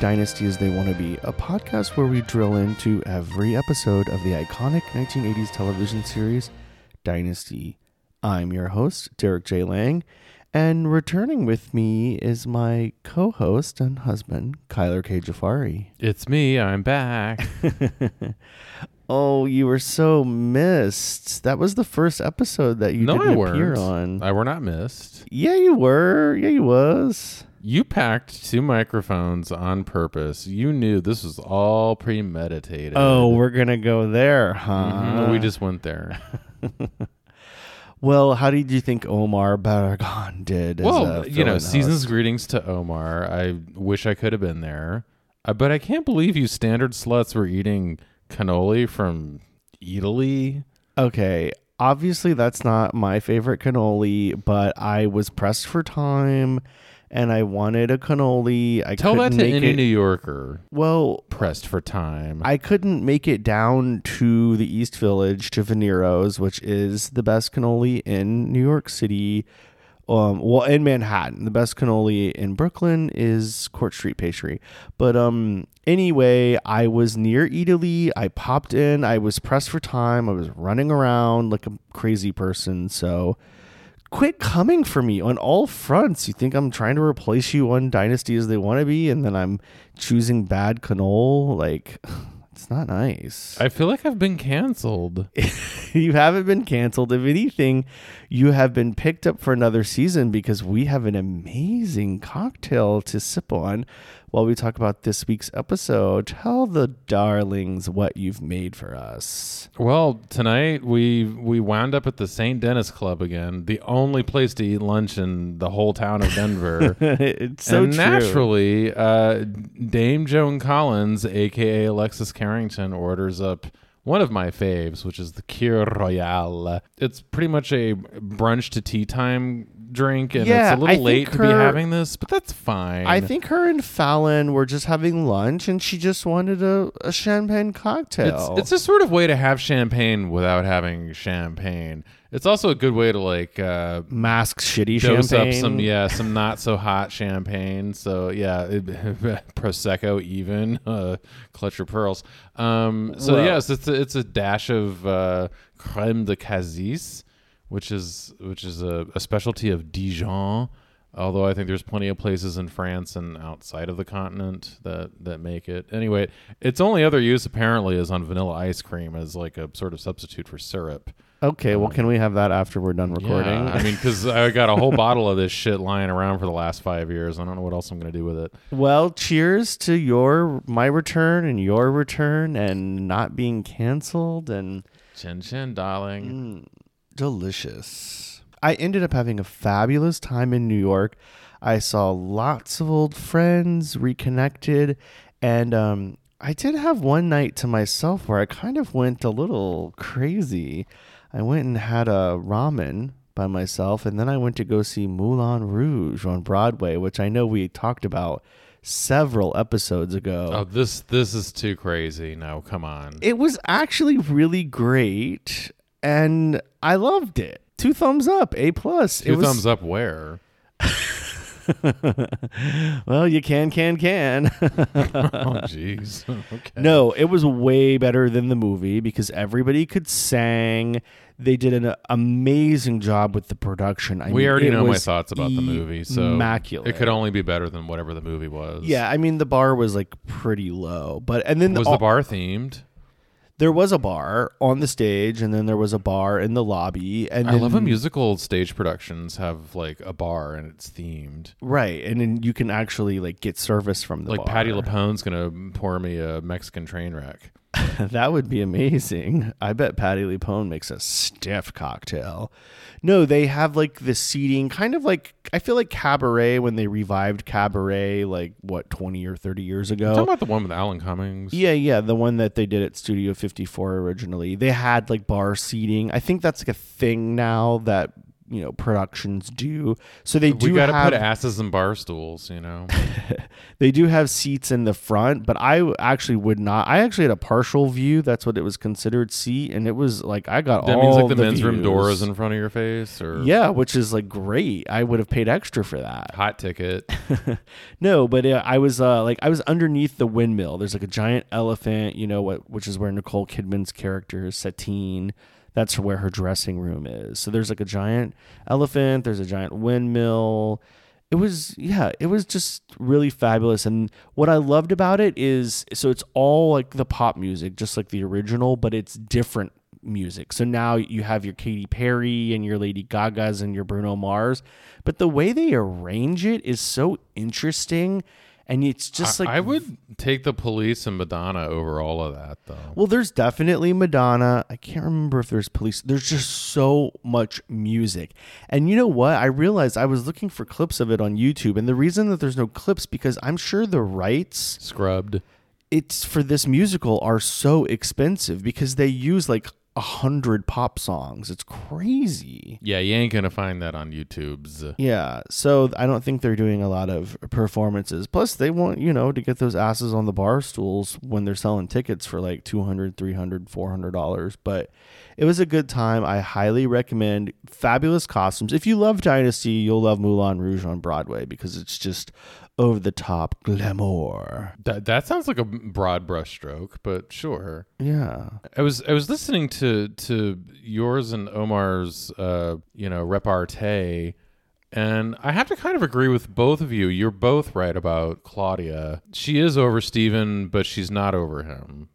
Dynasty as They Want to Be, a podcast where we drill into every episode of the iconic 1980s television series, Dynasty. I'm your host, Derrik J. Lang, and returning with me is my co host and husband, Kyler K. Jafari. It's me. I'm back. oh, you were so missed. That was the first episode that you no, didn't I appear weren't. on. I were not missed. yeah, you were. Yeah, you was. You packed two microphones on purpose. You knew this was all premeditated. Oh, we're gonna go there, huh? Mhm, we just went there. Well, how did you think Omar Barragan did? well, you know, fill-in season's greetings to Omar. I wish I could have been there, uh, but I can't believe you standard sluts were eating cannoli from Eataly. Okay, obviously that's not my favorite cannoli, but I was pressed for time, and I wanted a cannoli. I Tell that to any it, New Yorker Well, pressed for time. I couldn't make it down to the East Village to Veniero's, which is the best cannoli in New York City. Um, well, in Manhattan, the best cannoli in Brooklyn is Court Street Pastry. But um, anyway, I was near Eataly. I popped in. I was pressed for time. I was running around like a crazy person. So quit coming for me on all fronts. You think I'm trying to replace you on Dynasty as they want to be, and then I'm choosing bad cannoli? Like, it's not nice. I feel like I've been canceled. you haven't been canceled. If anything, you have been picked up for another season because we have an amazing cocktail to sip on while we talk about this week's episode. Tell the darlings what you've made for us. Well, tonight we we wound up at the St. Denis Club again, the only place to eat lunch in the whole town of Denver. it's so and true. naturally, uh, Dame Joan Collins, aka Alexis Carrington, orders up one of my faves, which is the Kir Royale. It's pretty much a brunch to tea time drink, and Yeah, it's a little late think to be having this, but that's fine. I think her and Fallon were just having lunch, and she just wanted a, a champagne cocktail. It's, it's a sort of way to have champagne without having champagne. It's also a good way to like uh, mask shitty dose champagne. up some yeah some not so hot champagne. So yeah, it, prosecco even uh, clutch your pearls. Um, so Well- yes, it's a, it's a dash of uh, creme de cassis, which is which is a, a specialty of Dijon. Although I think there's plenty of places in France and outside of the continent that that make it. Anyway, its only other use apparently is on vanilla ice cream as like a sort of substitute for syrup. Okay, well, can we have that after we're done recording? Yeah, I mean, because I got a whole bottle of this shit lying around for the last five years. I don't know what else I'm going to do with it. well, cheers to your my return and your return and not being canceled and Chin chin, darling. mm, delicious. I ended up having a fabulous time in New York. I saw lots of old friends, reconnected, and um, I did have one night to myself where I kind of went a little crazy. I went and had a ramen by myself, and then I went to go see Moulin Rouge on Broadway, which I know we talked about several episodes ago. Oh, this this is too crazy. No, come on. It was actually really great, and I loved it. Two thumbs up, A plus. Two was, thumbs up. Where? well, you can, can, can. oh, jeez. okay. no, it was way better than the movie because everybody could sing. They did an amazing job with the production. I we mean, already know my thoughts about the movie, so immaculate. it could only be better than whatever the movie was. Yeah, I mean the bar was like pretty low, but and then Was all- the bar themed? There was a bar on the stage, and then there was a bar in the lobby, and I then, love when musical stage productions have like a bar and it's themed. right, and then you can actually like get service from the like bar. Patti LuPone's gonna pour me a Mexican train wreck. that would be amazing. I bet Patti LuPone makes a stiff cocktail. No, they have like the seating, kind of like I feel like Cabaret when they revived Cabaret, like what twenty or thirty years ago. Talking about the one with Alan Cummings. Yeah, yeah, the one that they did at Studio 54 originally. They had like bar seating. I think that's like a thing now that you know productions do. So they do we got to have put asses in bar stools, you know. they do have seats in the front, but I actually would not. I actually had a partial view. That's what it was considered seat, and it was like I got all that means like the, the men's room door is in front of your face, or Yeah, which is like great. I would have paid extra for that. hot ticket. no, but uh, I was uh, like I was underneath the windmill. There's like a giant elephant, you know what, which is where Nicole Kidman's character Satine. That's where her dressing room is. So there's like a giant elephant. There's a giant windmill. It was yeah, it was just really fabulous. And what I loved about it is so it's all like the pop music, just like the original, but it's different music. So now you have your Katy Perry and your Lady Gaga's and your Bruno Mars, but the way they arrange it is so interesting and it's just I, like I would take the police and Madonna over all of that, though. well, there's definitely Madonna. I can't remember if there's police. There's just so much music. And you know what? I realized I was looking for clips of it on YouTube. And the reason that there's no clips because I'm sure the rights Scrubbed. it's for this musical are so expensive because they use like a hundred pop songs. It's crazy. Yeah, you ain't gonna find that on YouTube's. Yeah, so I don't think they're doing a lot of performances. Plus, they want, you know, to get those asses on the bar stools when they're selling tickets for like 200 300 $400. But it was a good time. I highly recommend fabulous costumes. If you love Dynasty, you'll love Moulin Rouge on Broadway because it's just over the top glamour. That that sounds like a broad brushstroke, but sure. Yeah. I was I was listening to to yours and Omar's uh you know repartee, and I have to kind of agree with both of you. You're both right about Claudia. She is over Steven, but she's not over him,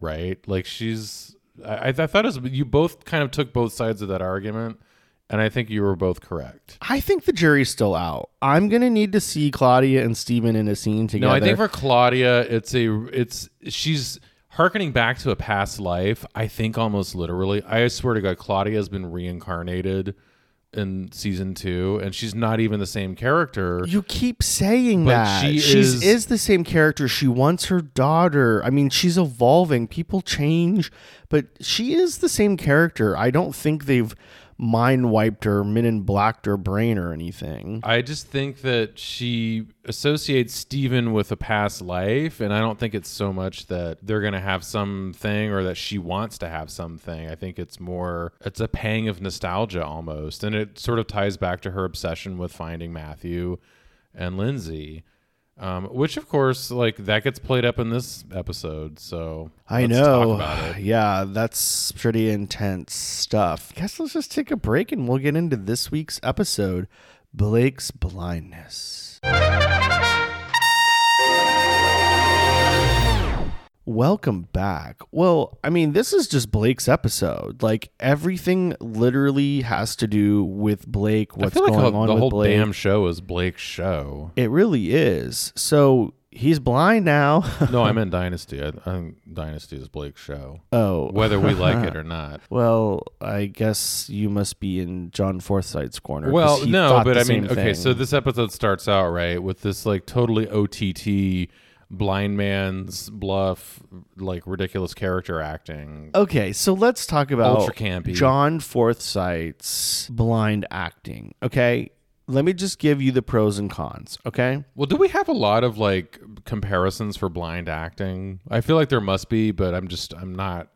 right? Like she's. I, I thought it was, you both kind of took both sides of that argument, and I think you were both correct. I think the jury's still out. I'm going to need to see Claudia and Steven in a scene together. No, I think for Claudia, it's a it's she's harkening back to a past life. I think almost literally. I swear to God, Claudia has been reincarnated in season two, and she's not even the same character. You keep saying that. she She is- is, the same character. She wants her daughter. I mean, she's evolving. People change, but she is the same character. I don't think they've mind wiped her, men in blacked her brain or anything. I just think that she associates Steven with a past life, and I don't think it's so much that they're gonna have something or that she wants to have something. I think it's more it's a pang of nostalgia almost, and it sort of ties back to her obsession with finding Matthew and Lindsay. Um, which of course, like that gets played up in this episode. So I know. Talk about it. Yeah, that's pretty intense stuff. I Guess let's just take a break and we'll get into this week's episode Blake's Blindness. Welcome back. Well, I mean, this is just Blake's episode. Like everything literally has to do with Blake, what's like going the, on the with whole Blake. damn show is Blake's show. It really is. So he's blind now. No, I meant Dynasty. I, I think Dynasty is Blake's show, oh, whether we like it or not. Well, I guess you must be in John Forsythe's corner. Well, no, but I mean, okay, thing. so this episode starts out right with this like totally OTT blind man's bluff, like ridiculous character acting. okay, so let's talk about Ultra campy. John Forsythe's blind acting. Okay, let me just give you the pros and cons. Okay, Well, do we have a lot of like comparisons for blind acting? I feel like there must be, but I'm just I'm not.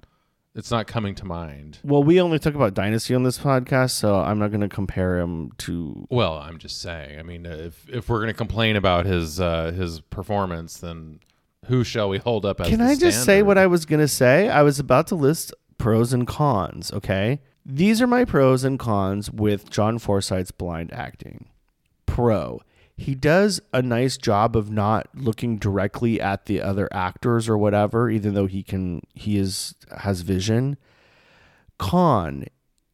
It's not coming to mind. well, we only talk about Dynasty on this podcast, so I'm not going to compare him to. Well, I'm just saying. I mean, if if we're gonna complain about his uh, his performance, then who shall we hold up as? Can I just say what I was going to say? I was about to list pros and cons, okay? These are my pros and cons with John Forsythe's blind acting. Pro. He does a nice job of not looking directly at the other actors or whatever, even though he can he is has vision. Con.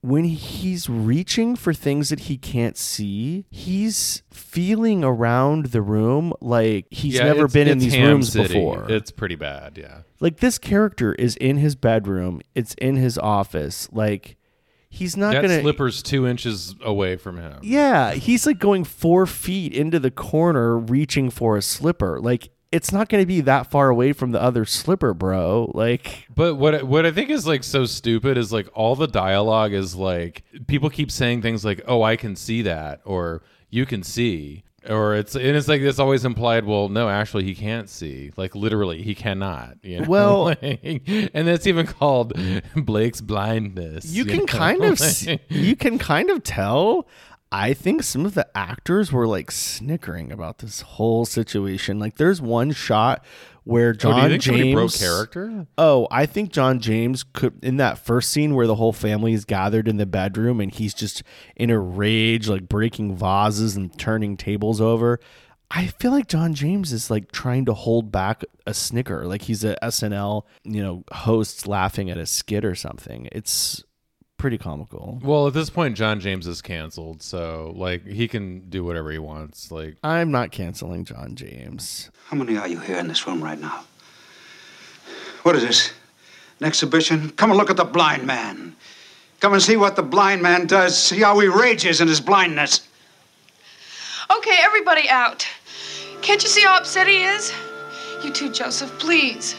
When he's reaching for things that he can't see, he's feeling around the room like he's Yeah, never it's- been in these rooms City. before. It's pretty bad. Yeah. like this character is in his bedroom it's in his office like he's not that gonna slipper's two inches away from him. yeah he's like going four feet into the corner reaching for a slipper like it's not going to be that far away from the other slipper, bro. Like, But what what I think is like so stupid is like all the dialogue is like people keep saying things like, "Oh, I can see that," or "You can see," or it's and it's like it's always implied. Well, no, actually, he can't see. Like literally, he cannot. You know? Well- Like, and that's even called Blake's blindness. you can know? kind of you can kind of tell i think some of the actors were like snickering about this whole situation like there's one shot where Oh, john think james broke character? oh i think john james could in that first scene where the whole family is gathered in the bedroom and he's just in a rage like breaking vases and turning tables over I feel like John James is like trying to hold back a snicker, like he's a SNL, you know, host laughing at a skit or something. It's pretty comical. Well, at this point, John James is canceled, so like he can do whatever he wants. Like I'm not canceling John James. How many are you here in this room right now? What is this? An exhibition? Come and look at the blind man. Come and see what the blind man does. See how he rages in his blindness. Okay, everybody out. Can't you see how upset he is? You too, Joseph, please.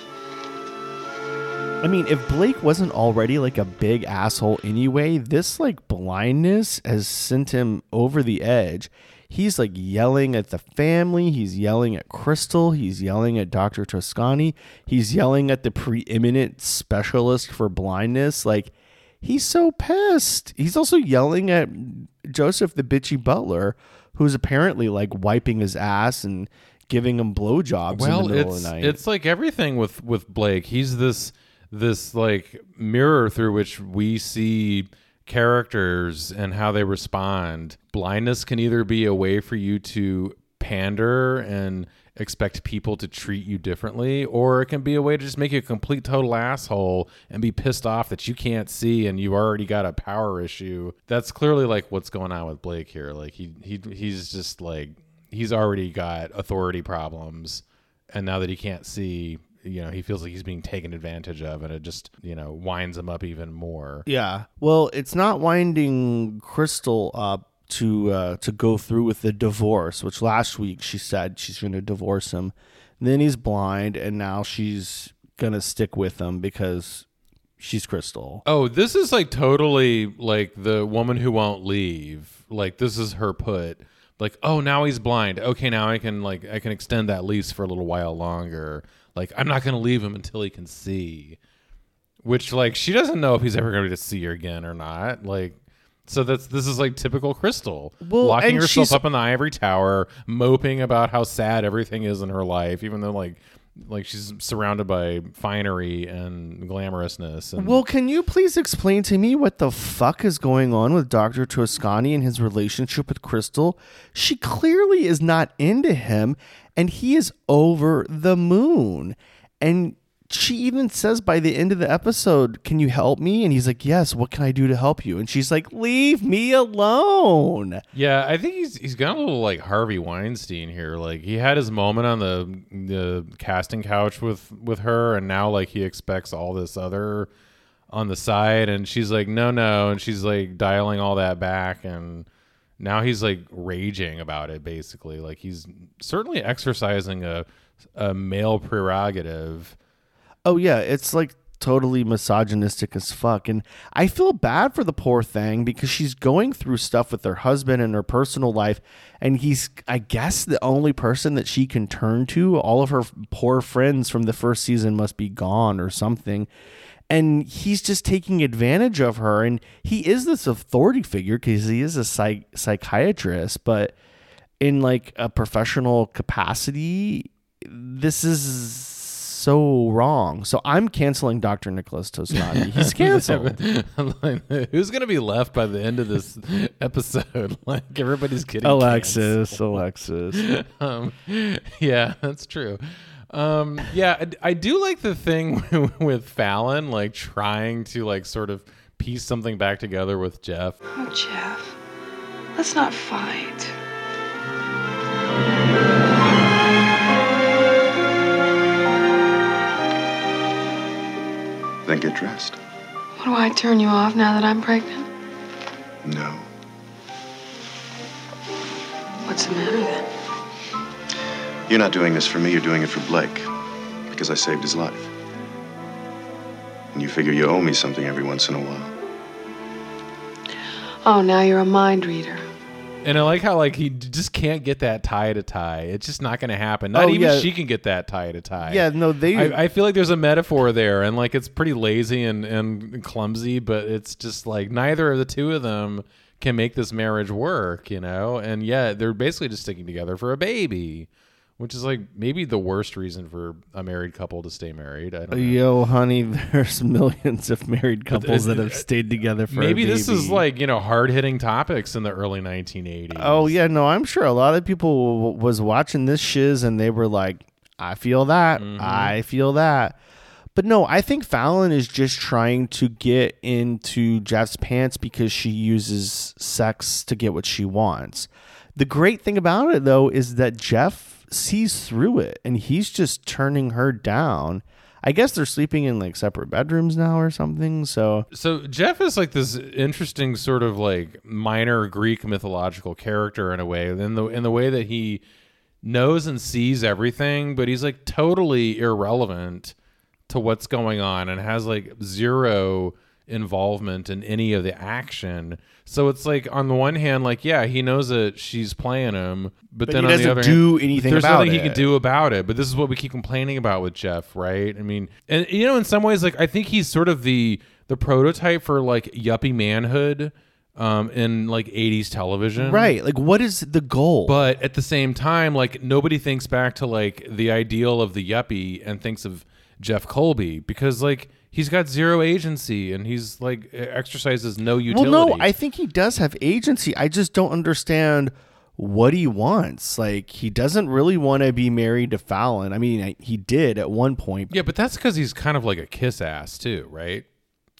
I mean, if Blake wasn't already like a big asshole anyway, this like blindness has sent him over the edge. He's like yelling at the family. He's yelling at Crystal. He's yelling at Dr. Toscanni. He's yelling at the preeminent specialist for blindness. Like, he's so pissed. He's also yelling at Joseph, the bitchy butler, who's apparently like wiping his ass and giving him blowjobs in the middle it's of the night. it's like everything with with Blake. He's this this like mirror through which we see characters and how they respond. Blindness can either be a way for you to pander and expect people to treat you differently or it can be a way to just make you a complete total asshole and be pissed off that you can't see and you already got a power issue. That's clearly like what's going on with blake here. Like he, he he's just like he's already got authority problems. And now that he can't see you know he feels like he's being taken advantage of and it just you know winds him up even more Yeah. Well, it's not winding Crystal up to uh, to go through with the divorce, which last week she said she's going to divorce him. then he's blind, and now she's gonna stick with him because she's Crystal. Oh, this is like totally like the woman who won't leave. Like this is her put. Like, oh, now he's blind. Okay, now I can like I can extend that lease for a little while longer. Like I'm not going to leave him until he can see. Which like she doesn't know if he's ever going to be to see her again or not. Like so that's this is like typical Crystal. Well, locking herself up in the ivory tower, moping about how sad everything is in her life even though like like she's surrounded by finery and glamorousness and Well, can you please explain to me what the fuck is going on with Dr. Toscanni and his relationship with Crystal? She clearly is not into him, and he is over the moon. And she even says by the end of the episode, Can you help me? And he's like, Yes, what can I do to help you? And she's like, Leave me alone. Yeah, I think he's he's got a little like Harvey Weinstein here. Like he had his moment on the the casting couch with with her, and now like he expects all this other on the side, and she's like, no, no, and she's like dialing all that back, and now he's like raging about it. Basically, like he's certainly exercising a a male prerogative. Oh yeah, it's like totally misogynistic as fuck and I feel bad for the poor thing because she's going through stuff with her husband and her personal life and he's I guess the only person that she can turn to. All of her poor friends from the first season must be gone or something. And he's just taking advantage of her and he is this authority figure because he is a psych- psychiatrist but in like a professional capacity this is so wrong. So I'm canceling Dr. Nicholas Toscanni. He's canceled. Who's gonna be left by the end of this episode? Like everybody's getting Alexis, Alexis. um, yeah, that's true. Um, yeah, I, I do like the thing with Fallon, like trying to like sort of piece something back together with Jeff. Oh, Jeff, let's not fight. Then get dressed. What do I turn you off now that I'm pregnant? No. What's the matter then? You're not doing this for me, you're doing it for Blake. Because I saved his life. And you figure you owe me something every once in a while. Oh, now you're a mind reader. And I like how like he d- just can't get that tie to tie. It's just not going to happen. Not Oh, even yeah. she can get that tie to tie. Yeah, no, they. I, I feel like there's a metaphor there, and like it's pretty lazy and, and clumsy, but it's just like neither of the two of them can make this marriage work, you know? And yet they're basically just sticking together for a baby, which is like maybe the worst reason for a married couple to stay married. I don't know. Yo, honey, there's millions of married couples that have stayed together for. a Maybe this is like, you know, hard hitting topics in the early 1980s. Oh yeah, no, I'm sure a lot of people w- was watching this shiz and they were like, "I feel that, Mm-hmm. I feel that." But no, I think Fallon is just trying to get into Jeff's pants because she uses sex to get what she wants. The great thing about it though is that Jeff sees through it and he's just turning her down. I guess they're sleeping in like separate bedrooms now or something. So So Jeff is like this interesting sort of like minor Greek mythological character in a way, in the in the way that he knows and sees everything, but he's like totally irrelevant to what's going on and has like zero involvement in any of the action. So it's like on the one hand, like yeah, he knows that she's playing him, but, But then he on doesn't the other do hand, anything there's nothing he can do about it. But this is what we keep complaining about with Jeff, right? I mean, and you know, in some ways, like I think he's sort of the the prototype for like yuppie manhood um in like 80s television right, like what is the goal? but at the same time like nobody thinks back to like the ideal of the yuppie and thinks of jeff colby because like he's got zero agency and he's like exercises no utility Well, no, I think he does have agency. I just don't understand what he wants. Like, he doesn't really want to be married to Fallon. I mean, I, he did at one point. yeah but that's because he's kind of like a kiss ass too right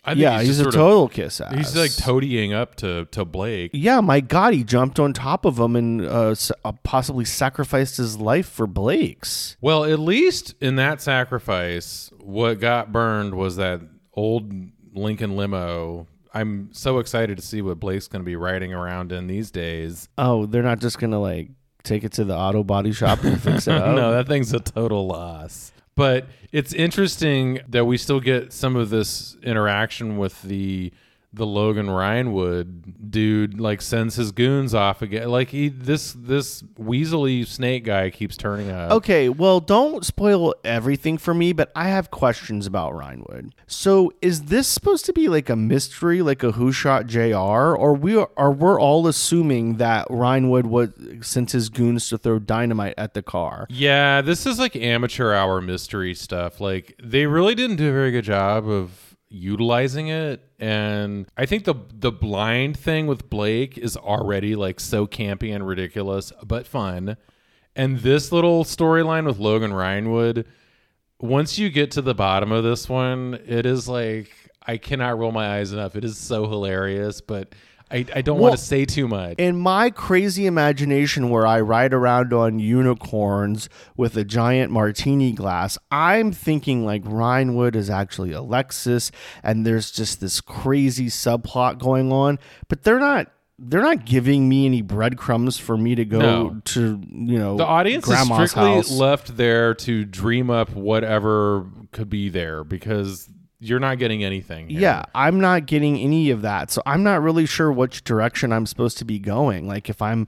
I yeah, he's, just a sort of- total kiss ass. he's like toadying up to to blake yeah, my God, he jumped on top of him and uh, uh, possibly sacrificed his life for Blake's. Well, at least in that sacrifice, what got burned was that old Lincoln limo. I'm so excited to see what Blake's going to be riding around in these days. Oh, they're not just gonna like take it to the auto body shop and fix it up. no, that thing's a total loss. But it's interesting that we still get some of this interaction with the the Logan Rhinewood dude like sends his goons off again. Like he this this weaselly snake guy keeps turning up. Okay, well, don't spoil everything for me, but I have questions about Rhinewood. So, is this supposed to be like a mystery, like a Who Shot J.R., or we are, or we're all assuming that Rhinewood was sent his goons to throw dynamite at the car? Yeah, this is like amateur hour mystery stuff. Like they really didn't do a very good job of utilizing it and I think the the blind thing with Blake is already like so campy and ridiculous but fun. And this little storyline with Logan Rhinewood once you get to the bottom of this one, it is like I cannot roll my eyes enough. It is so hilarious, but I, I don't Well, want to say too much. In my crazy imagination, where I ride around on unicorns with a giant martini glass, I'm thinking like Rhinewood is actually Alexis, and there's just this crazy subplot going on. But they're not. They're not giving me any breadcrumbs for me to go No. to, you know, the audience is strictly house. left there to dream up whatever could be there because you're not getting anything. here. Yeah, I'm not getting any of that. So I'm not really sure which direction I'm supposed to be going. Like if I'm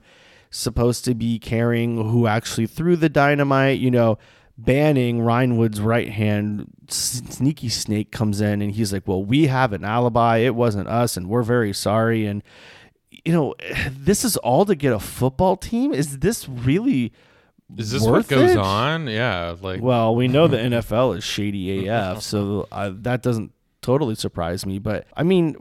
supposed to be carrying who actually threw the dynamite, you know, banning Rhinewood's right hand sneaky snake comes in and he's like, "Well, we have an alibi. It wasn't us and we're very sorry." And you know, this is all to get a football team? Is this really Is this what goes it? on? Yeah, like Well, we know the NFL is shady AF, so uh, that doesn't totally surprise me. But I mean,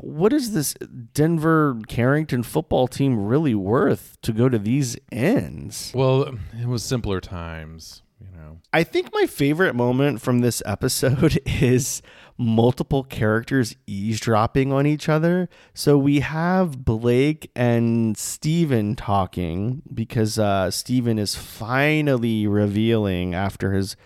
what is this Denver Carrington football team really worth to go to these ends? well, it was simpler times, you know. I think my favorite moment from this episode is multiple characters eavesdropping on each other. So we have Blake and Steven talking because uh, Steven is finally revealing after his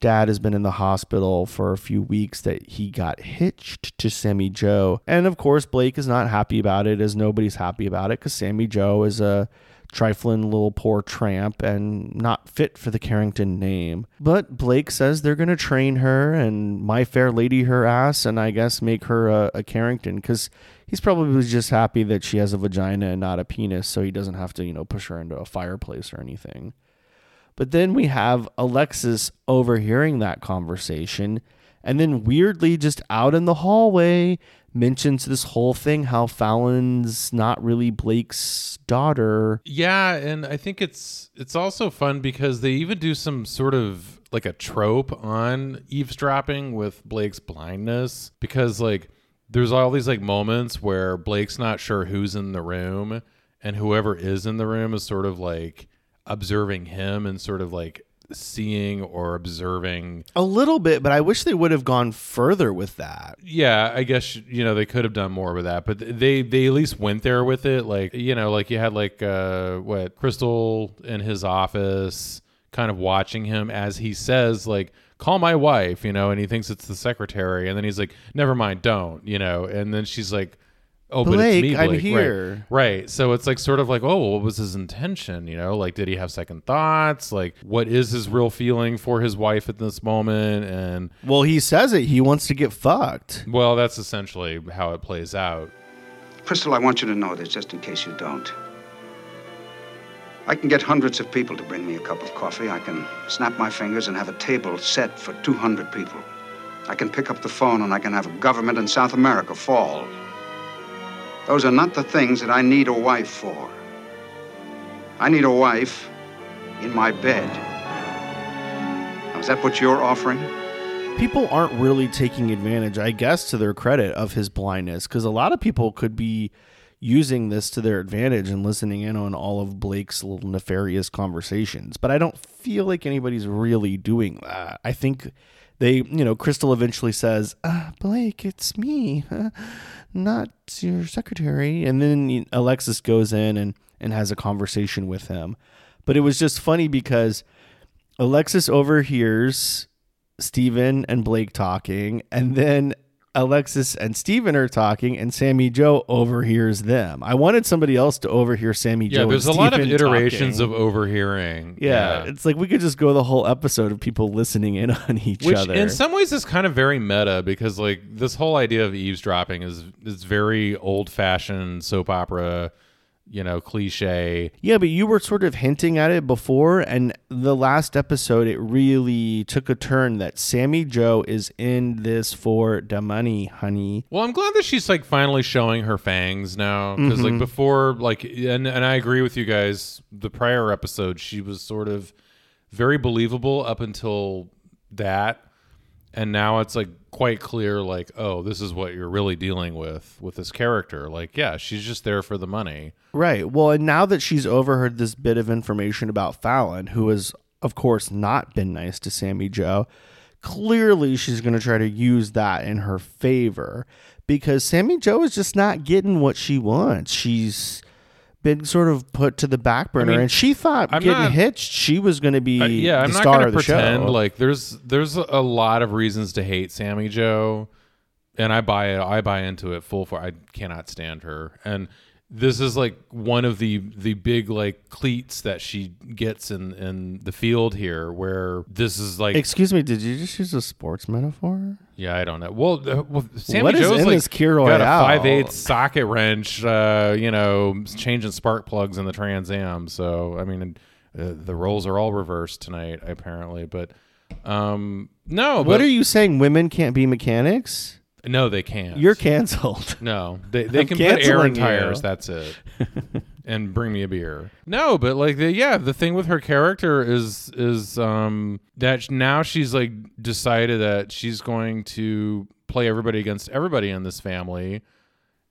dad has been in the hospital for a few weeks that he got hitched to Sammy Jo. And of course, Blake is not happy about it, as nobody's happy about it, because Sammy Jo is a trifling little poor tramp and not fit for the Carrington name. But Blake says they're going to train her and My Fair Lady her ass and I guess make her a, a Carrington because he's probably just happy that she has a vagina and not a penis so he doesn't have to, you know, push her into a fireplace or anything. But then we have Alexis overhearing that conversation and then weirdly just out in the hallway mentions this whole thing how Fallon's not really Blake's daughter. Yeah, and I think it's it's also fun because they even do some sort of like a trope on eavesdropping with Blake's blindness because like there's all these like moments where Blake's not sure who's in the room and whoever is in the room is sort of like observing him and sort of like seeing or observing. A little bit but i wish they would have gone further with that. Yeah i guess you know they could have done more with that but they they at least went there with it. Like you know like you had like uh what crystal in his office kind of watching him as he says like call my wife you know and he thinks it's the secretary and then he's like never mind don't you know and then she's like oh, but it's Blake, me, I'm here. Right. right. So it's like sort of like, oh, well, what was his intention? You know, like, did he have second thoughts? Like, what is his real feeling for his wife at this moment? And well, he says it. He wants to get fucked. well, that's essentially how it plays out. Crystal, I want you to know this just in case you don't. I can get hundreds of people to bring me a cup of coffee. I can snap my fingers and have a table set for 200 people. I can pick up the phone and I can have a government in South America fall. Those are not the things that I need a wife for. I need a wife in my bed. Now, is that what you're offering? People aren't really taking advantage, I guess, to their credit of his blindness because a lot of people could be using this to their advantage and listening in on all of Blake's little nefarious conversations. But I don't feel like anybody's really doing that. I think they, you know, Crystal eventually says, uh, Blake, it's me, not your secretary. And then Alexis goes in and, and has a conversation with him. But it was just funny because Alexis overhears Steven and Blake talking, and then Alexis and Steven are talking, and Sammy Jo overhears them. I wanted somebody else to overhear Sammy Yeah, Joe. there's and a lot of iterations talking. of overhearing. Yeah, it's like we could just go the whole episode of people listening in on each Which other. in some ways is kind of very meta because like this whole idea of eavesdropping is is very old fashioned soap opera, you know, cliche. yeah, but you were sort of hinting at it before, and the last episode it really took a turn that Sammy Jo is in this for the money, honey. Well, I'm glad that she's like finally showing her fangs now because like mm-hmm. before, like, and and I agree with you guys. The prior episode, she was sort of very believable up until that, and now it's like quite clear, like, oh, this is what you're really dealing with with this character. Like, yeah, she's just there for the money. Right. Well, and now that she's overheard this bit of information about Fallon, who has, of course, not been nice to Sammy Jo, clearly she's going to try to use that in her favor because Sammy Jo is just not getting what she wants. She's been sort of put to the back burner, mean, and she thought I'm getting not- hitched, she was going to be Uh, yeah, I'm not of the pretend show. like there's there's a lot of reasons to hate Sammy Jo, and I buy it. I buy into it full for. I cannot stand her, and this is like one of the the big like cleats that she gets in in the field here, where this is like Excuse me, did you just use a sports metaphor? yeah, I don't know. Well, uh, well Sammy What is Joe's in like this Kir got a Royale? five eight socket wrench, uh, you know, changing spark plugs in the Trans Am. So I mean, uh, the roles are all reversed tonight apparently. But um, no, What but- are you saying? Women can't be mechanics? No, they can't. You're canceled. no, they they I'm can put air in canceling you. tires. That's it. and bring me a beer. No, but like the yeah, the thing with her character is is um that now she's like decided that she's going to play everybody against everybody in this family,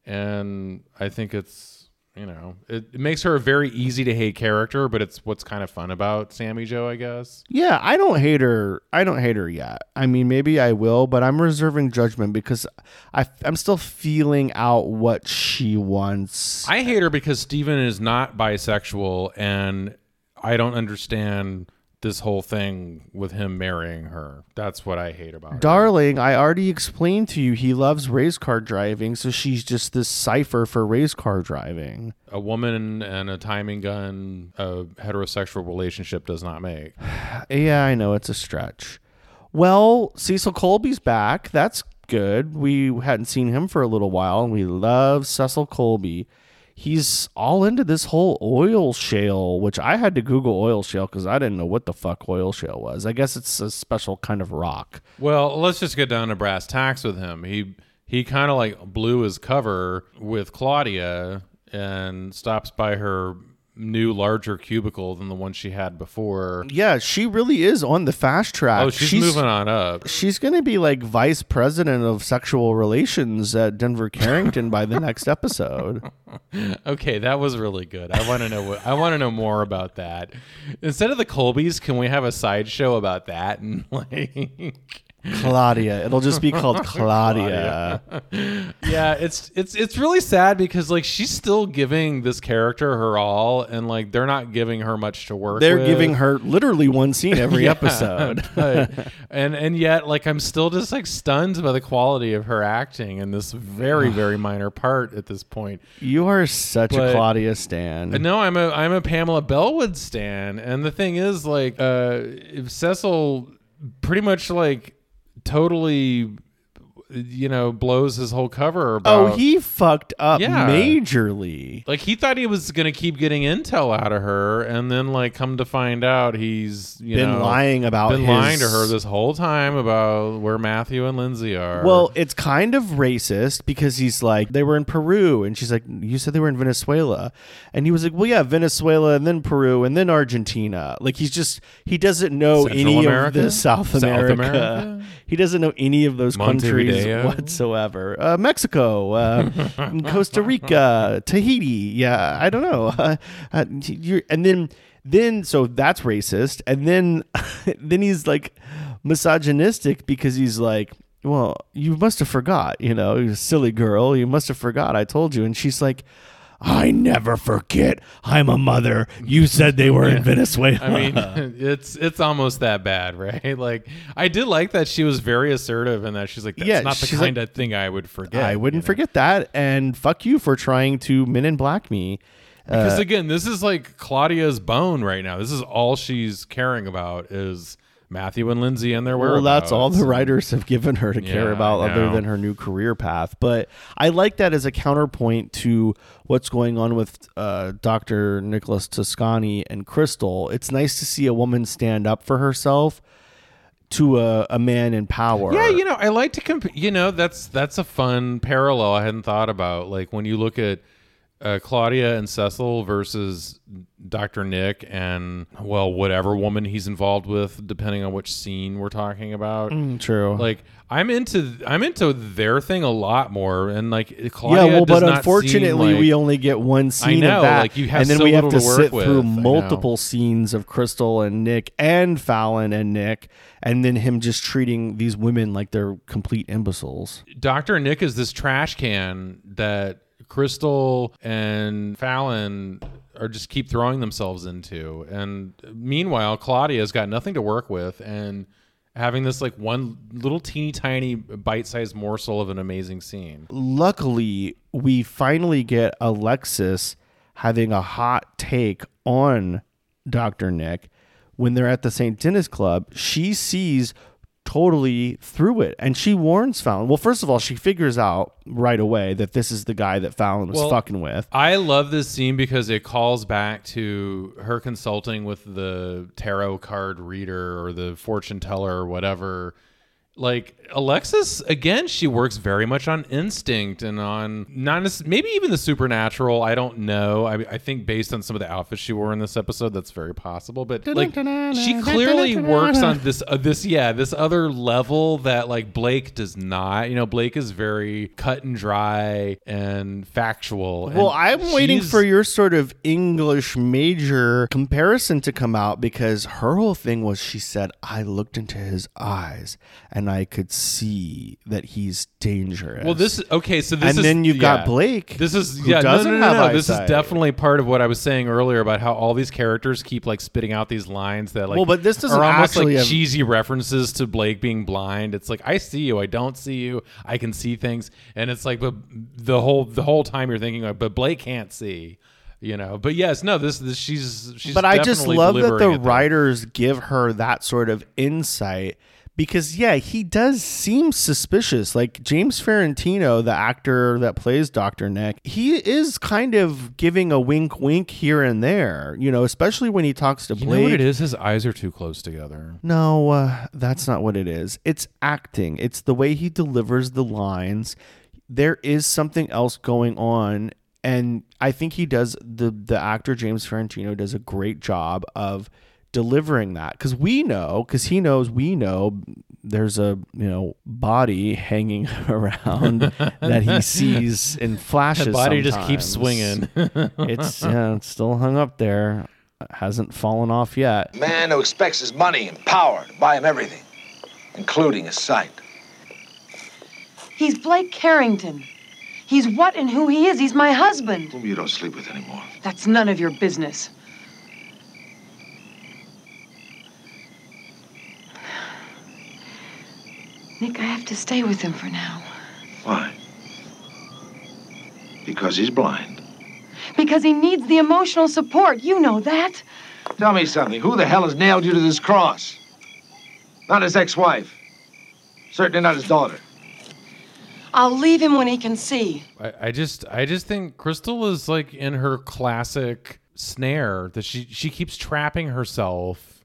and I think it's you know it, it makes her a very easy to hate character, but it's what's kind of fun about Sammy Jo, I guess. Yeah, I don't hate her. I don't hate her yet. I mean, maybe I will, but I'm reserving judgment because I, I'm still feeling out what she wants. I hate her because Steven is not bisexual and I don't understand this whole thing with him marrying her. That's what I hate about it. Darling, I already explained to you he loves race car driving, so she's just this cipher for race car driving. A woman and a timing gun, a heterosexual relationship does not make. Yeah, I know it's a stretch. Well, Cecil Colby's back. That's good. We hadn't seen him for a little while, and we love Cecil Colby. He's all into this whole oil shale, which I had to Google oil shale because I didn't know what the fuck oil shale was. I guess it's a special kind of rock. Well, let's just get down to brass tacks with him. He he kind of like blew his cover with Claudia and stops by her new larger cubicle than the one she had before. Yeah, she really is on the fast track. Oh, she's, moving on up. She's going to be like vice president of sexual relations at Denver Carrington by the next episode. Okay, that was really good. I want to know what I want to know more about that. Instead of the Colbys, can we have a sideshow about that and like Claudia. It'll just be called Claudia. yeah, it's it's it's really sad because like she's still giving this character her all, and like they're not giving her much to work. They're with. giving her literally one scene every Yeah, episode. but- and and yet like I'm still just like stunned by the quality of her acting in this very very minor part at this point. You are such a Claudia stan. No, I'm a I'm a Pamela Bellwood stan, and the thing is, like, uh, if Cecil pretty much like totally, you know, blows his whole cover oh, about. oh, he fucked up Yeah. majorly. like he thought he was gonna keep getting intel out of her, and then like come to find out he's you Been know lying about been his- lying to her this whole time about where Matthew and Lindsay are. Well, it's kind of racist because he's like, they were in Peru. And she's like, you said they were in Venezuela. And he was like, well, yeah, Venezuela and then Peru and then Argentina. Like, he's just, he doesn't know Central any America? of the South South America. America? He doesn't know any of those countries Whatsoever. Uh, Mexico, uh, Costa Rica, Tahiti. Yeah, I don't know. Uh, uh, you're, and then, then, so that's racist. And then, then he's like misogynistic because he's like, well, you must have forgot, you know, you silly girl, you must have forgot. I told you. And she's like, I never forget. I'm a mother. You said they were in Venezuela. I mean, it's it's almost that bad, right? Like, I did like that she was very assertive and that she's like, that's Yeah, not the kind like, of thing I would forget. I wouldn't you know? forget that. And fuck you for trying to men in black me. Because uh, again, this is like Claudia's bone right now. This is all she's caring about is Matthew and Lindsay and their Well, that's all the writers have given her to care about, other than her new career path. But I like that as a counterpoint to what's going on with uh, Dr. Nicholas Toscanni and Crystal. It's nice to see a woman stand up for herself to a, a man in power. Yeah, you know, I like to compare. You know, that's that's a fun parallel I hadn't thought about. Like when you look at uh, Claudia and Cecil versus Dr. Nick and well, whatever woman he's involved with, depending on which scene we're talking about. Mm, true. Like I'm into I'm into their thing a lot more, and like Claudia yeah, well, but unfortunately, like- we only get one scene know, of that, like, you have and then so we have to, to sit with, through multiple scenes of Crystal and Nick and Fallon and Nick, and then him just treating these women like they're complete imbeciles. Dr. Nick is this trash can that Crystal and Fallon are just keep throwing themselves into. And meanwhile, Claudia's got nothing to work with and having this like one little teeny tiny bite sized morsel of an amazing scene. Luckily, we finally get Alexis having a hot take on Dr. Nick when they're at the St. Denis Club. She sees totally through it and she warns Fallon. Well, first of all, she figures out right away that this is the guy that Fallon was Well, fucking with. I love this scene because it calls back to her consulting with the tarot card reader or the fortune teller or whatever. Like Alexis, again, she works very much on instinct and on not maybe even the supernatural. I don't know. I, I think based on some of the outfits she wore in this episode, that's very possible. But like, she clearly works on this uh, this yeah this other level that like Blake does not. You know, Blake is very cut and dry and factual. Well, and I'm waiting for your sort of English major comparison to come out because her whole thing was she said, I looked into his eyes and and I could see that he's dangerous. Well, this is okay. So this is and is then you've got. Blake. This is yeah. No, doesn't no, no, have no. This is definitely part of what I was saying earlier about how all these characters keep like spitting out these lines that like Well, but this doesn't are almost like have- cheesy references to Blake being blind. It's like I see you, I don't see you, I can see things, and it's like but the whole the whole time you're thinking like, but Blake can't see. You know, but yes, no. This, this she's she's. but I just love that the writers give her that sort of insight because yeah, he does seem suspicious. Like James Farentino, the actor that plays Dr. Nick, he is kind of giving a wink wink here and there, you know, especially when he talks to You Blake. know what it is? His eyes are too close together. No, uh, that's not what it is. It's acting. It's the way he delivers the lines. There is something else going on, and I think he does the the actor James Farentino does a great job of delivering that because we know because he knows we know there's a you know body hanging around that he sees in flashes. The body just keeps swinging. it's yeah, it's still hung up there, hasn't fallen off yet. Man who expects his money and power to buy him everything, including his sight. He's Blake Carrington. He's what and who he is. He's my husband. Whom you don't sleep with anymore. That's none of your business. Nick, I have to stay with him for now. Why? Because he's blind. Because he needs the emotional support. You know that. Tell me something. Who the hell has nailed you to this cross? Not his ex-wife. Certainly not his daughter. I'll leave him when he can see. I, I just I just think Krystle is like in her classic snare that she she keeps trapping herself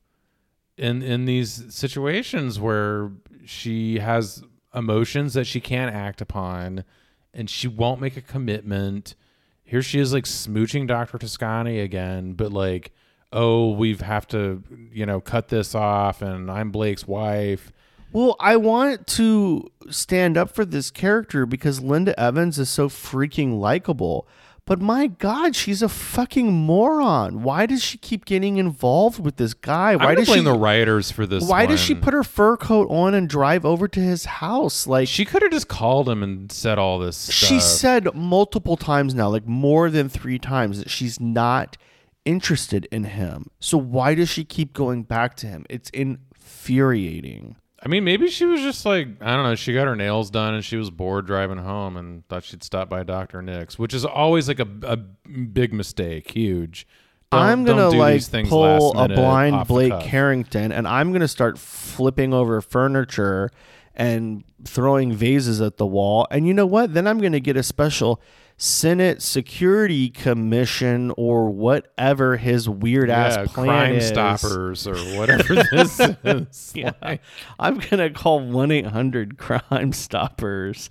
in in these situations where she has emotions that she can't act upon and she won't make a commitment. Here she is like smooching Dr. Toscanni again, but like oh, we've have to, you know, cut this off and I'm Blake's wife. Well, I want to stand up for this character because Linda Evans is so freaking likable. But my God, she's a fucking moron. Why does she keep getting involved with this guy? Why I'm does blame she? the writers for this. why does she put her fur coat on and drive over to his house? Like She could have just called him and said all this stuff. she said multiple times now, like more than three times, that she's not interested in him. So why does she keep going back to him? It's infuriating. I mean, maybe she was just like, I don't know, she got her nails done and she was bored driving home and thought she'd stop by Dr. Nick's, which is always like a, a big mistake, huge. Don't- I'm gonna do like these pull a blind Blake. Carrington, and I'm gonna start flipping over furniture and throwing vases at the wall. And you know what? Then I'm gonna get a special Senate Security Commission or whatever his weird ass yeah, plan Crime is. Stoppers or whatever this is. Yeah. Like, I'm gonna call one eight hundred Crime Stoppers.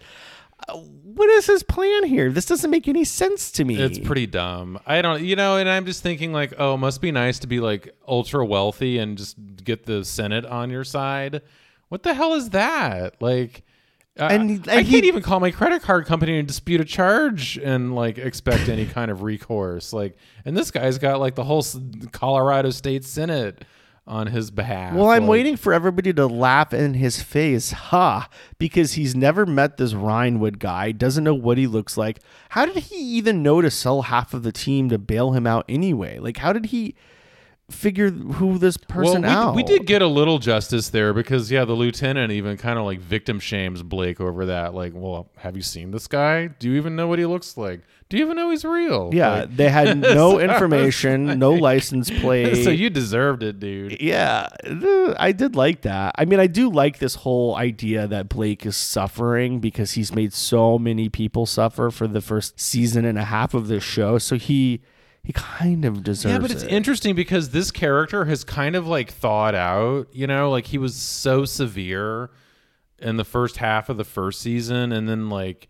Uh, What is his plan here? This doesn't make any sense to me. It's pretty dumb. I don't, you know, and I'm just thinking like, oh, it must be nice to be like ultra wealthy and just get the Senate on your side. What the hell is that? Like, And he- I, and can't he- even call my credit card company and dispute a charge and like expect any kind of recourse. Like, and this guy's got like the whole Colorado State Senate on his behalf. Well, I'm Like, waiting for everybody to laugh in his face, ha, because he's never met this Rhinewood guy, doesn't know what he looks like. How did he even know to sell half of the team to bail him out anyway? Like, how did he figure who this person well, we, out? we did get a little justice there because yeah, the lieutenant even kind of like victim shames Blake over that. Like, well, have you seen this guy? Do you even know what he looks like? Do you even know he's real? Yeah, Like, they had no information, no license plate. so you deserved it, dude. Yeah, I did like that. I mean, I do like this whole idea that Blake is suffering because he's made so many people suffer for the first season and a half of this show. So he he kind of deserves it. Yeah, but it's it. interesting because this character has kind of like thawed out, you know, like he was so severe in the first half of the first season and then like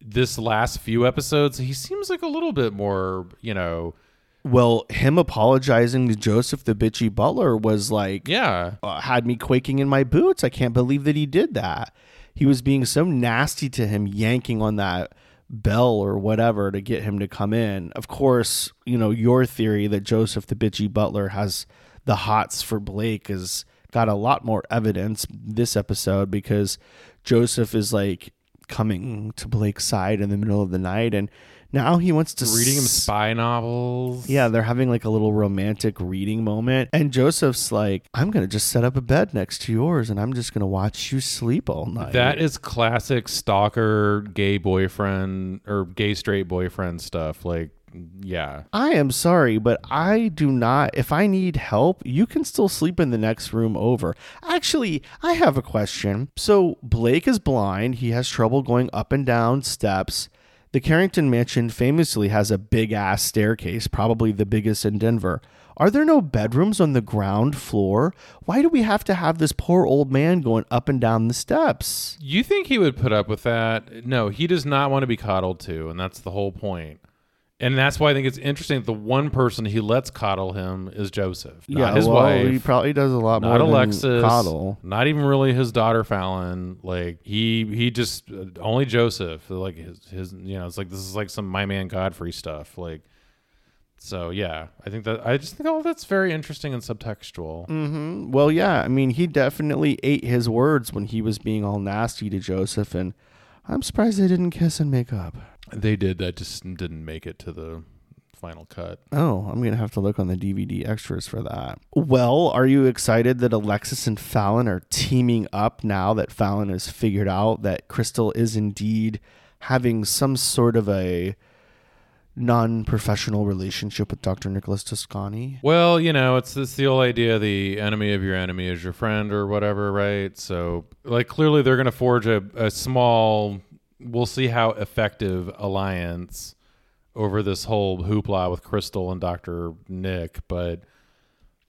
this last few episodes he seems like a little bit more, you know, well, him apologizing to Joseph the bitchy butler was like yeah. uh, had me quaking in my boots. I can't believe that he did that. He was being so nasty to him, yanking on that bell or whatever to get him to come in. Of course, you know, your theory that Joseph the bitchy butler has the hots for Blake is got a lot more evidence this episode because Joseph is like coming to Blake's side in the middle of the night and now he wants to Reading him s- spy novels. yeah, they're having like a little romantic reading moment. And Joseph's like, I'm going to just set up a bed next to yours and I'm just going to watch you sleep all night. That is classic stalker gay boyfriend or gay straight boyfriend stuff. Like, yeah. I am sorry, but I do not. If I need help, you can still sleep in the next room over. Actually, I have a question. So, Blake is blind. He has trouble going up and down steps. The Carrington mansion famously has a big ass staircase, probably the biggest in Denver. Are there no bedrooms on the ground floor? Why do we have to have this poor old man going up and down the steps? You think he would put up with that? No, he does not want to be coddled to, and that's the whole point. And that's why I think it's interesting that the one person he lets coddle him is Joseph, not his well, wife. he probably does a lot not more Alexis, than coddle. not even really his daughter Fallon. Like he he just uh, only Joseph. Like his his you know it's like this is like some my man Godfrey stuff. Like so yeah, I think that I just think oh that's very interesting and subtextual. hmm Well, yeah. I mean, he definitely ate his words when he was being all nasty to Joseph, and I'm surprised they didn't kiss and make up. They did that just didn't make it to the final cut. Oh, I'm gonna have to look on the DVD extras for that. Well, are you excited that Alexis and Fallon are teaming up now that Fallon has figured out that Krystle is indeed having some sort of a non-professional relationship with Dr. Nicholas Toscanni? Well, you know, it's it's the old idea: the enemy of your enemy is your friend, or whatever, right? So, like, clearly they're going to forge a, a small. We'll see how effective alliance over this whole hoopla with Krystle and Doctor Nick, but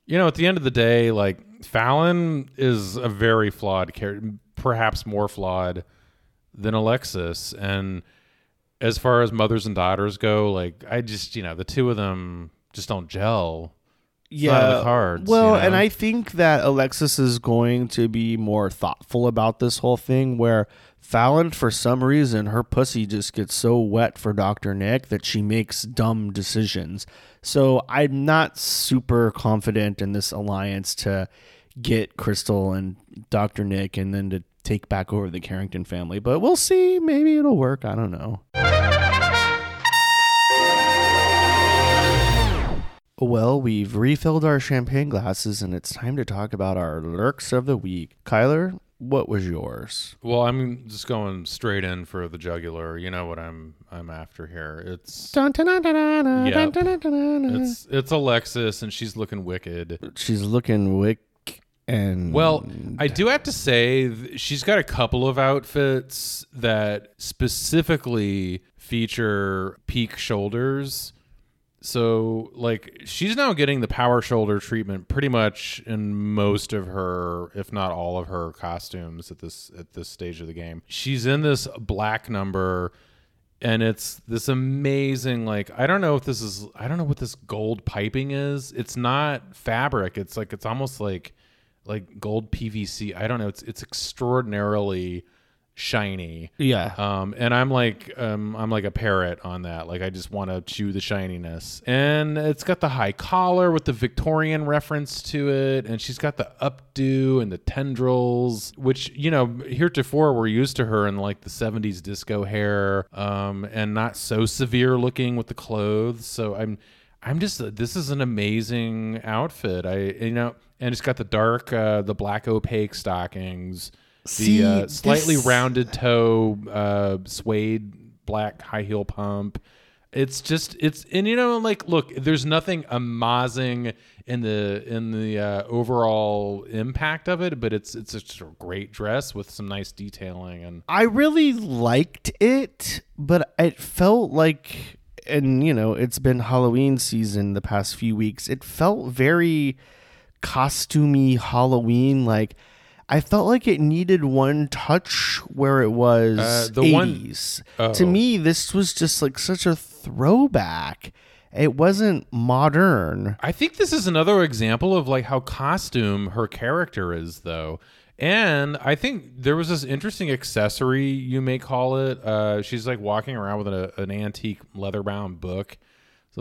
you know, at the end of the day, like Fallon is a very flawed character, perhaps more flawed than Alexis, and as far as mothers and daughters go, like I just you know the two of them just don't gel. Yeah. the cards. Well, you know? and I think that Alexis is going to be more thoughtful about this whole thing where Fallon, for some reason, her pussy just gets so wet for Dr. Nick that she makes dumb decisions. So I'm not super confident in this alliance to get Krystle and Dr. Nick and then to take back over the Carrington family. But we'll see. Maybe it'll work. I don't know. Well, we've refilled our champagne glasses and it's time to talk about our lurks of the week. Kyler, what was yours? well, I'm just going straight in for the jugular. You know what I'm I'm after here. It's Yep. it's it's Alexis, and she's looking wicked. She's looking wick and Well, I do have to say th- she's got a couple of outfits that specifically feature peak shoulders. So, like, she's now getting the power shoulder treatment pretty much in most of her, if not all of her costumes at this at this stage of the game. She's in this black number, and it's this amazing. Like, I don't know if this is, I don't know what this gold piping is. It's not fabric. It's like it's almost like like gold PVC. I don't know. It's it's extraordinarily shiny. yeah. Um, and I'm like, um, I'm like a parrot on that. Like, I just want to chew the shininess. And it's got the high collar with the Victorian reference to it, and she's got the updo and the tendrils, which you know, heretofore we're used to her in like the '70s disco hair, um, and not so severe looking with the clothes. So I'm, I'm just, this is an amazing outfit. I, you know, and it's got the dark, uh, the black opaque stockings the See, uh, slightly this- rounded toe uh, suede black high heel pump it's just it's and you know like look there's nothing amazing in the in the uh, overall impact of it but it's it's just a great dress with some nice detailing and I really liked it, but it felt like, and you know, it's been Halloween season the past few weeks. It felt very costumey Halloween. Like, I felt like it needed one touch where it was Uh, the 80s. Oh. To me, this was just like such a throwback. It wasn't modern. I think this is another example of like how costume her character is though. And I think there was this interesting accessory you may call it. Uh, she's like walking around with a, an antique leather bound book.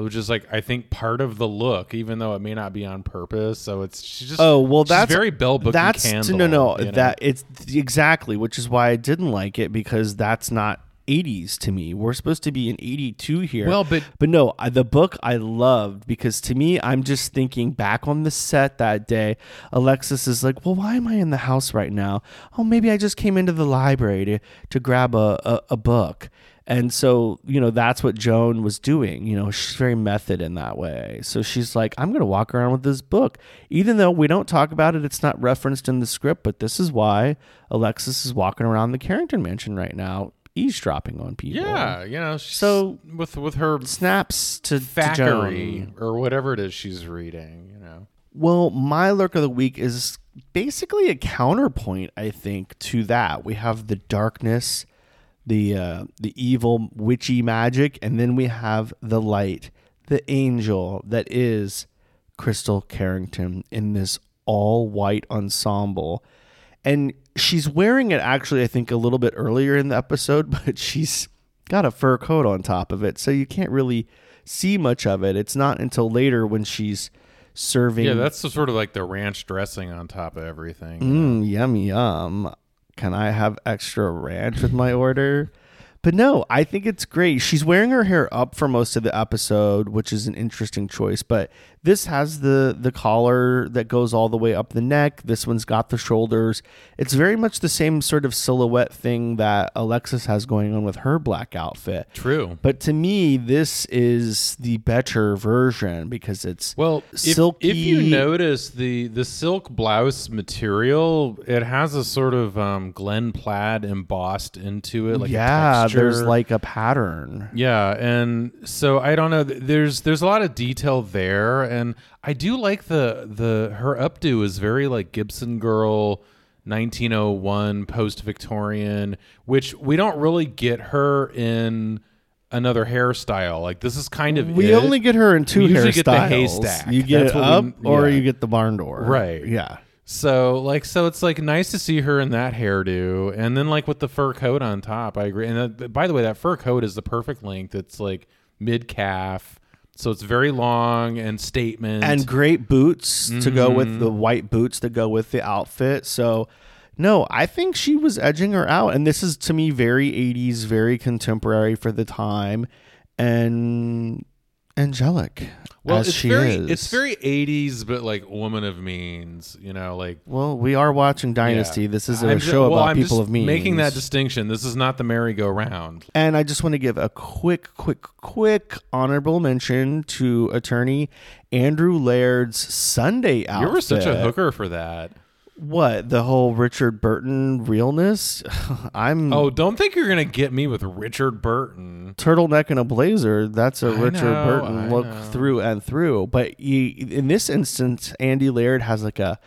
Which is like I think part of the look, even though it may not be on purpose. So it's she's just Oh well, that's very Bell Booky That's Candle. no, no. you know? That it's exactly, which is why I didn't like it because that's not 80s to me. We're supposed to be in 82 here. Well, but- but no, I, the book I loved because to me, I'm just thinking back on the set that day. Alexis is like, "Well, why am I in the house right now? Oh, maybe I just came into the library to to grab a a, a book." And so, you know, that's what Joan was doing. You know, she's very method in that way. So she's like, I'm going to walk around with this book. Even though we don't talk about it, it's not referenced in the script, but this is why Alexis is walking around the Carrington mansion right now, eavesdropping on people. yeah, you know, she's, So- with with her Snaps to, Joan. or whatever it is she's reading, you know. Well, my lurk of the week is basically a counterpoint, I think, to that. We have the darkness, the uh, the evil witchy magic, and then we have the light, the angel that is Krystle Carrington in this all white ensemble. And she's wearing it actually, I think, a little bit earlier in the episode, but she's got a fur coat on top of it. So you can't really see much of it. It's not until later when she's serving. Yeah, that's the sort of like the ranch dressing on top of everything. Mm, yum yum. Can I have extra ranch with my order? But no, I think it's great. She's wearing her hair up for most of the episode, which is an interesting choice. But this has the the collar that goes all the way up the neck. This one's got the shoulders. It's very much the same sort of silhouette thing that Alexis has going on with her black outfit. True. But to me, this is the better version because it's Well, silky. if you notice the the silk blouse material, it has a sort of um, Glen Plaid embossed into it. Like a yeah, there's like a pattern. Yeah, and so I don't know. There's there's a lot of detail there, and I do like the the her updo is very like Gibson girl, 1901 post Victorian, which we don't really get her in another hairstyle. Like this is kind of We it. only get her in two We usually hairstyles. get the haystack. You get That's it up we- or yeah. you get the barn door. Right. Yeah. So like so it's like nice to see her in that hairdo and then like with the fur coat on top. I agree. And uh, that, by the way, that fur coat is the perfect length. It's like mid calf. So it's very long and statement. And great boots to go with Mm-hmm. the white boots that go with the outfit. So no, I think she was edging her out. And this is to me very 80s, very contemporary for the time. And angelic. well, as it's she very is. it's very 80s but like woman of means, you know, like well, we are watching Dynasty. yeah. This is a I'm ju- show well, about I'm people of means. Making that distinction. This is not the merry-go-round. And I just want to give a quick, quick, quick honorable mention to attorney Andrew Laird's Sunday outfit. You were such a hooker for that. What the whole Richard Burton realness? I'm Oh, don't think you're gonna get me with Richard Burton. turtleneck and a blazer. That's a I Richard know, Burton I look know. through and through. But you, in this instance, Andy Laird has like a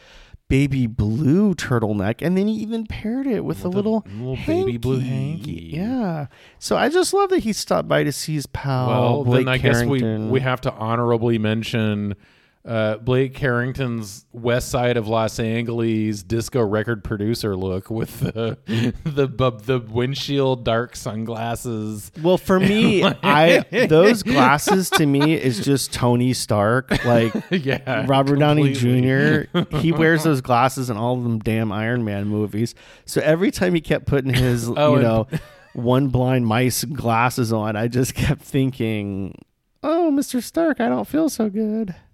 baby blue turtleneck, and then he even paired it with, a little little baby blue hanky. Yeah. So I just love that he stopped by to see his pal. Well, Blake then I guess we Carrington. we have to honorably mention uh, Blake Carrington's West Side of Los Angeles disco record producer look with the the the windshield dark sunglasses. Well, for me, I those glasses to me is just Tony Stark, like yeah, Robert Downey. Jr. He wears those glasses in all of them damn Iron Man movies. So every time he kept putting his, Oh, you and- know, one blind mice glasses on, I just kept thinking, "Oh, Mr. Stark, I don't feel so good."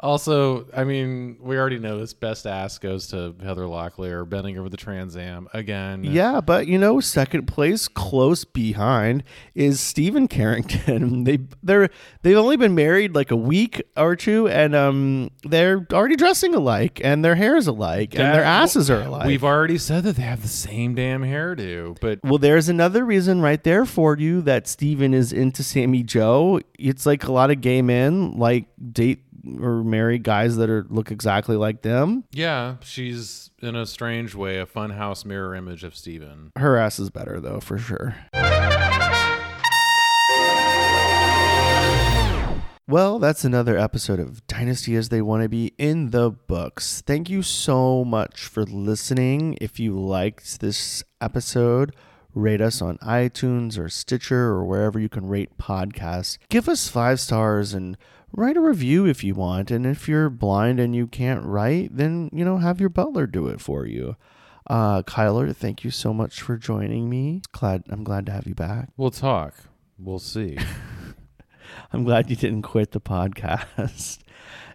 Also, I mean, we already know this. Best ass goes to Heather Locklear bending over the Trans Am again. Yeah, but you know, second place, close behind, is Steven Carrington. They they're they've only been married like a week or two, and um, they're already dressing alike, and their hair is alike, and their asses are alike. We've already said that they have the same damn hairdo, but well, there's another reason right there for you that Steven is into Sammy Jo. It's like a lot of gay men like date or marry guys that are look exactly like them. yeah, she's in a strange way a funhouse mirror image of Steven. Her ass is better though, for sure. Well, that's another episode of Dynasty as They Want to Be in the books. Thank you so much for listening. If you liked this episode, rate us on iTunes or Stitcher or wherever you can rate podcasts. Give us five stars and write a review if you want. And if you're blind and you can't write, then, you know, have your butler do it for you. Uh, Kyler, thank you so much for joining me. Glad I'm glad to have you back. We'll talk. We'll see. I'm glad you didn't quit the podcast.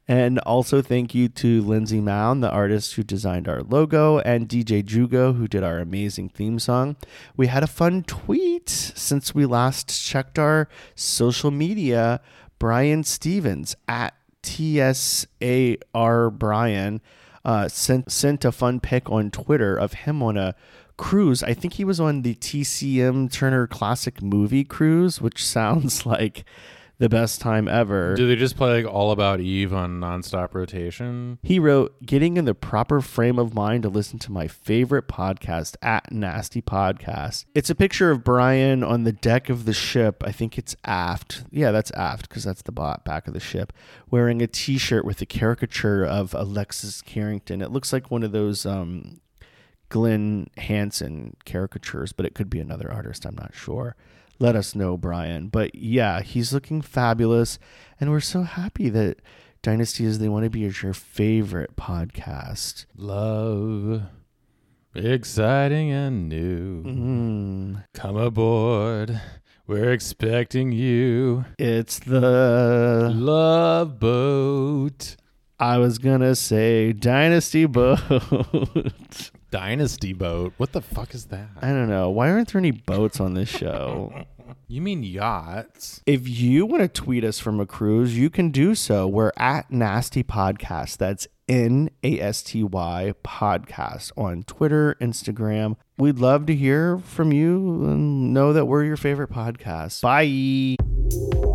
And also thank you to Lindsay Mound, the artist who designed our logo, and DJ Jugo, who did our amazing theme song. We had a fun tweet since we last checked our social media. Brian Stevens at TSAR Brian uh, sent sent a fun pic on Twitter of him on a cruise. I think he was on the TCM Turner Classic Movie cruise, which sounds like the best time ever. Do they just play like All About Eve on nonstop rotation? He wrote, Getting in the proper frame of mind to listen to my favorite podcast at Nasty Podcast. It's a picture of Brian on the deck of the ship. I think it's aft. Yeah, that's aft because that's the bot back of the ship, wearing a t shirt with a caricature of Alexis Carrington. It looks like one of those um, Glen Hanson caricatures, but it could be another artist. I'm not sure let us know, Brian. But yeah, he's looking fabulous. And we're so happy that Dynasty is They Want to Be is your favorite podcast. Love, exciting and new. Mm, Come aboard. We're expecting you. it's the, Love boat. I was going to say Dynasty Boat. Dynasty boat. What the fuck is that? I don't know. Why aren't there any boats on this show? You mean yachts? If you want to tweet us from a cruise, you can do so. We're at Nasty Podcast. That's N A S T Y Podcast on Twitter, Instagram. We'd love to hear from you and know that we're your favorite podcast. Bye.